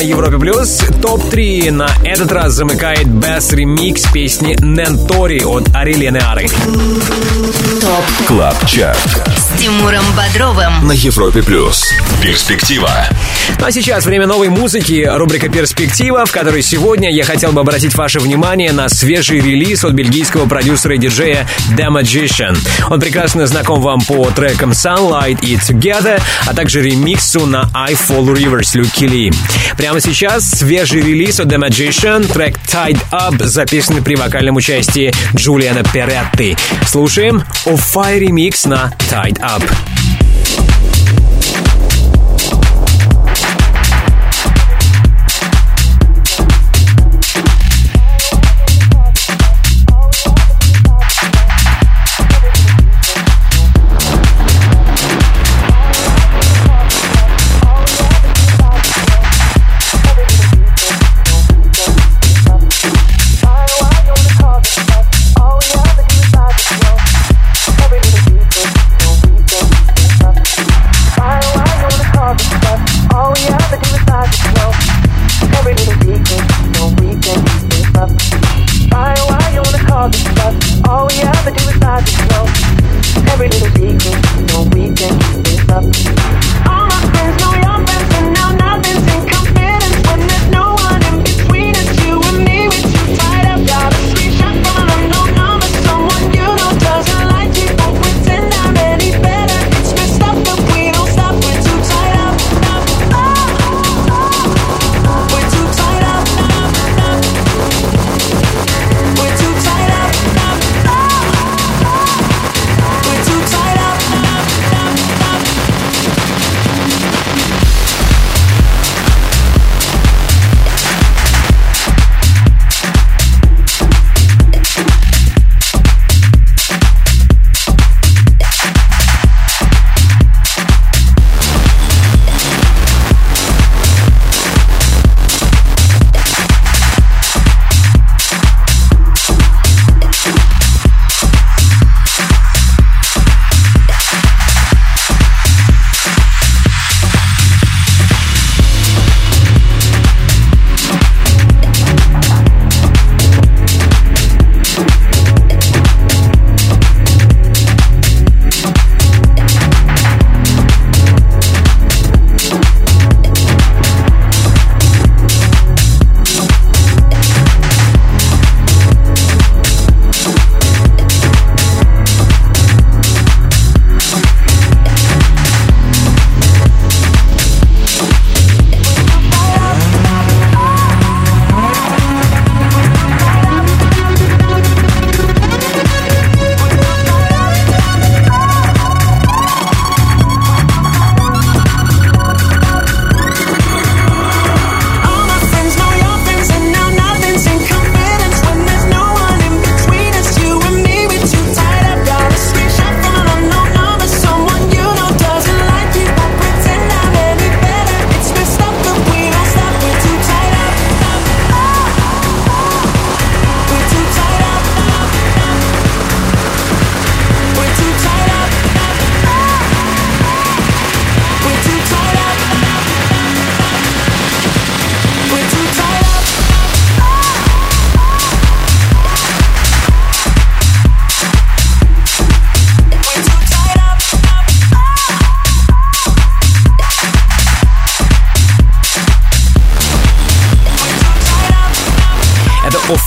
Speaker 1: Европе Плюс.
Speaker 3: Топ-3 на этот раз замыкает Bess Remix песни Nëntori от Арилены Ары.
Speaker 8: TOP
Speaker 1: Club Chart.
Speaker 8: с Тимуром Бодровым.
Speaker 1: На Европе плюс. Перспектива.
Speaker 3: Ну а сейчас время новой музыки, рубрика «Перспектива», в которой сегодня я хотел бы обратить ваше внимание на свежий релиз от бельгийского продюсера и диджея The Magician. Он прекрасно знаком вам по трекам Sunlight и Together, а также ремиксу на I Fall Rivers Люки Ли. Прямо сейчас свежий релиз от The Magician, трек Tied Up, записанный при вокальном участии Джулиана Перетти. Слушаем О-Фай ремикс на Tied Up.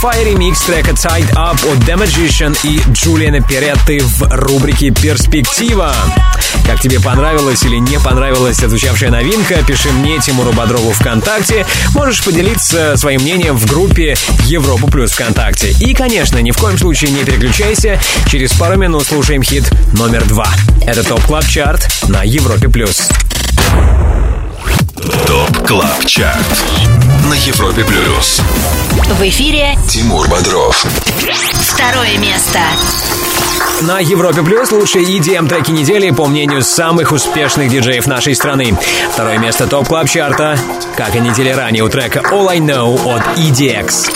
Speaker 3: Fire ремикс трека Tied Up от The Magician и Джулиана Перетты в рубрике «Перспектива». Как тебе понравилась или не понравилась отзвучавшая новинка, пиши мне, Тимуру Бодрову ВКонтакте. Можешь поделиться своим мнением в группе Европа Плюс ВКонтакте. И, конечно, ни в коем случае не переключайся. Через пару минут слушаем хит номер два. Это Top Club Chart на Европе Плюс.
Speaker 1: Top Club Chart на Европе Плюс.
Speaker 8: В эфире
Speaker 1: Тимур Бодров.
Speaker 8: второе место.
Speaker 3: На Европе Плюс лучшие EDM треки недели по мнению самых успешных диджеев нашей страны. Второе место Top Club Чарта, как и недели ранее у трека All I Know от EDX.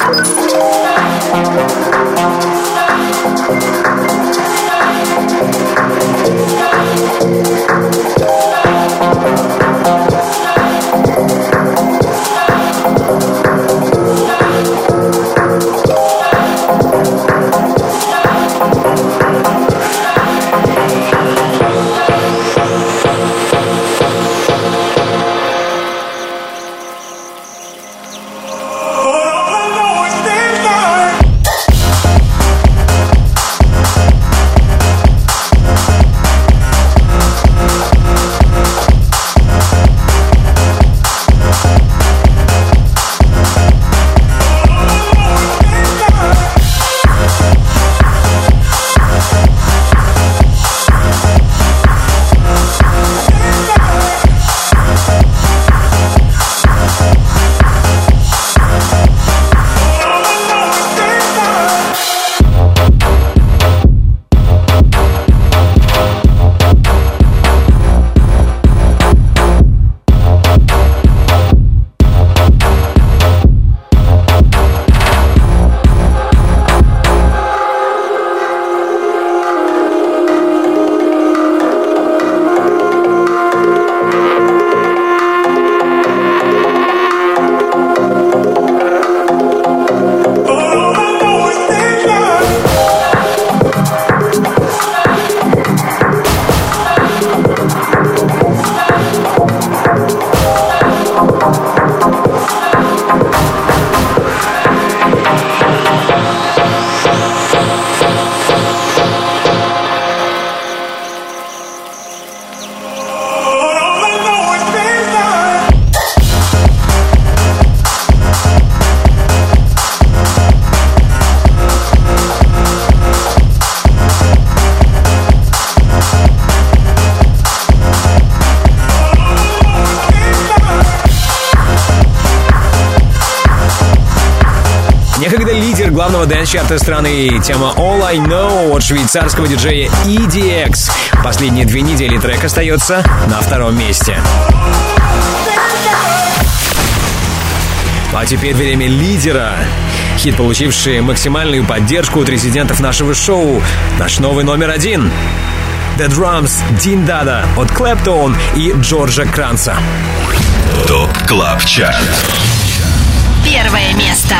Speaker 3: Дэнс-чарта страны тема All I Know от швейцарского диджея EDX. Последние две недели трек остается на втором месте. А теперь время лидера. Хит, получивший максимальную поддержку от резидентов нашего шоу. Наш новый номер один. The Drums Дин Дада от Клэптон и Джорджа Кранца.
Speaker 1: ТОП КЛАБ ЧАРТ
Speaker 8: Первое место.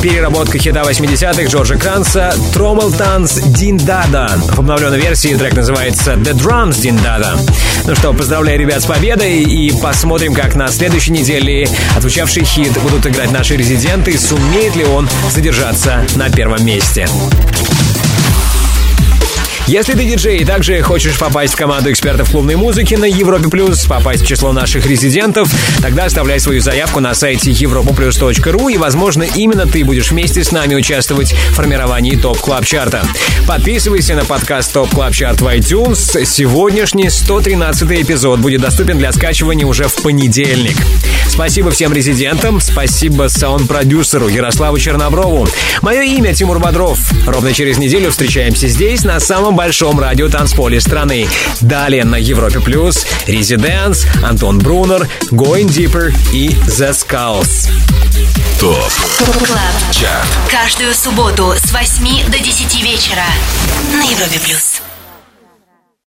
Speaker 3: Переработка хита 80-х Джорджа Кранса «Тромал Танц Дин Дада». В обновленной версии трек называется «The Drums Дин Дада». Ну что, поздравляю ребят с победой и посмотрим, как на следующей неделе отвечавший хит будут играть наши резиденты, сумеет ли он задержаться на первом месте. Если ты диджей и также хочешь попасть в команду экспертов клубной музыки на Европе Плюс, попасть в число наших резидентов, тогда оставляй свою заявку на сайте europaplus.ru и, возможно, именно ты будешь вместе с нами участвовать в формировании Top Club Чарта. Подписывайся на подкаст Top Club Chart в iTunes. Сегодняшний 113 эпизод будет доступен для скачивания уже в понедельник. Спасибо всем резидентам, спасибо саунд-продюсеру Ярославу Черноброву. Мое имя Тимур Бодров. Ровно через неделю встречаемся здесь, на самом большом радио танцполе страны. Далее на Европе Плюс, Residents, Антон Брунер, Going Deeper и The Skulls.
Speaker 1: Top
Speaker 8: Club.
Speaker 1: Chart.
Speaker 8: Каждую субботу с 8 до 10 вечера на Европе плюс.